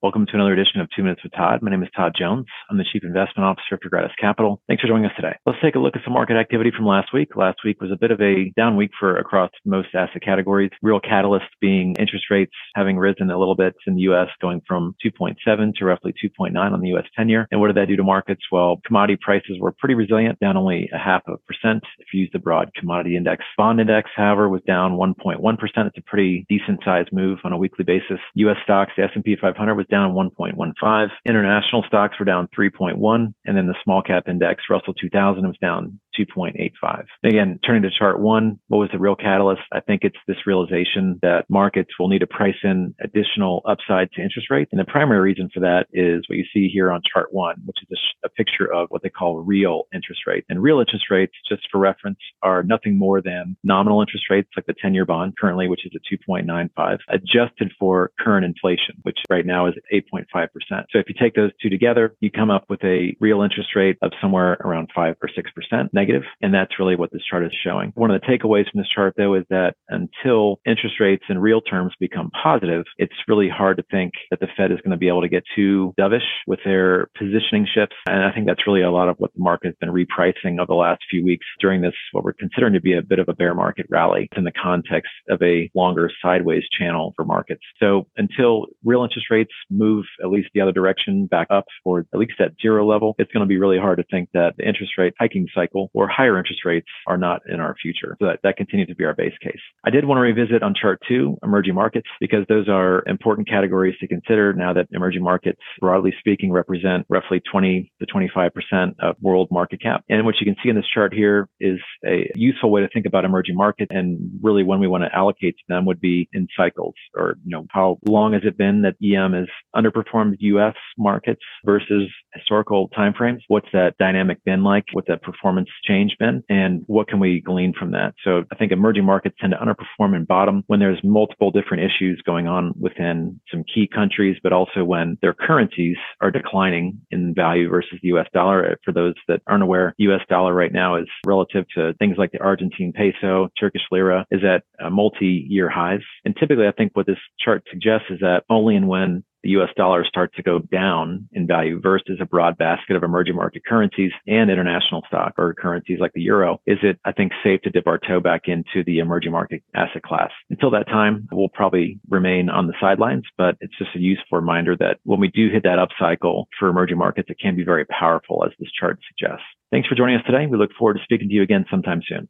Welcome to another edition of Two Minutes with Todd. My name is Todd Jones. I'm the Chief Investment Officer for Gratus Capital. Thanks for joining us today. Let's take a look at some market activity from last week. Last week was a bit of a down week for across most asset categories. Real catalyst being interest rates having risen a little bit in the U.S., going from 2.7 to roughly 2.9 on the U.S. 10 year. And what did that do to markets? Well, commodity prices were pretty resilient, down only a half of a percent if you use the broad commodity index. Bond index, however, was down 1.1%. It's a pretty decent sized move on a weekly basis. U.S. stocks, the S&P 500 was down 1.15. International stocks were down 3.1. And then the small cap index, Russell 2000, was down 2.85. Again, turning to chart one, what was the real catalyst? I think it's this realization that markets will need to price in additional upside to interest rates. And the primary reason for that is what you see here on chart one, which is a, a picture of what they call real interest rates. And real interest rates, just for reference, are nothing more than nominal interest rates like the 10 year bond currently, which is at 2.95, adjusted for current inflation, which right now is 8.5%. So if you take those two together, you come up with a real interest rate of somewhere around 5 or 6% negative, And that's really what this chart is showing. One of the takeaways from this chart, though, is that until interest rates in real terms become positive, it's really hard to think that the Fed is going to be able to get too dovish with their positioning shifts. And I think that's really a lot of what the market has been repricing over the last few weeks during this, what we're considering to be a bit of a bear market rally in the context of a longer sideways channel for markets. So until real interest rates move at least the other direction back up or at least at zero level, it's going to be really hard to think that the interest rate hiking cycle or higher interest rates are not in our future. So that, that continues to be our base case. I did want to revisit on chart two, emerging markets, because those are important categories to consider now that emerging markets, broadly speaking, represent roughly 20 to 25% of world market cap. And what you can see in this chart here is a useful way to think about emerging markets and really when we want to allocate to them would be in cycles or, you know, how long has it been that EM has underperformed US markets versus historical timeframes? What's that dynamic been like? What's that performance change been? And what can we glean from that? So I think emerging markets tend to underperform and bottom when there's multiple different issues going on within some key countries, but also when their currencies are declining in value versus the US dollar. For those that aren't aware, US dollar right now is relative to things like the Argentine peso, Turkish lira is at uh, multi-year highs. And typically I think what this chart suggests is that only and when the US dollar starts to go down in value versus a broad basket of emerging market currencies and international stock or currencies like the euro, is it, I think, safe to dip our toe back into the emerging market asset class? Until that time, we'll probably remain on the sidelines, but it's just a useful reminder that when we do hit that upcycle for emerging markets, it can be very powerful as this chart suggests. Thanks for joining us today. We look forward to speaking to you again sometime soon.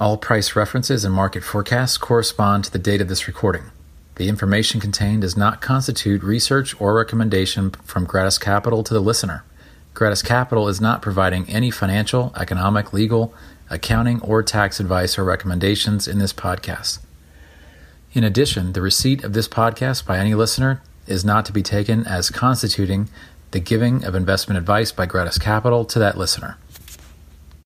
All price references and market forecasts correspond to the date of this recording. The information contained does not constitute research or recommendation from Gratus Capital to the listener. Gratus Capital is not providing any financial, economic, legal, accounting, or tax advice or recommendations in this podcast. In addition, the receipt of this podcast by any listener is not to be taken as constituting the giving of investment advice by Gratus Capital to that listener.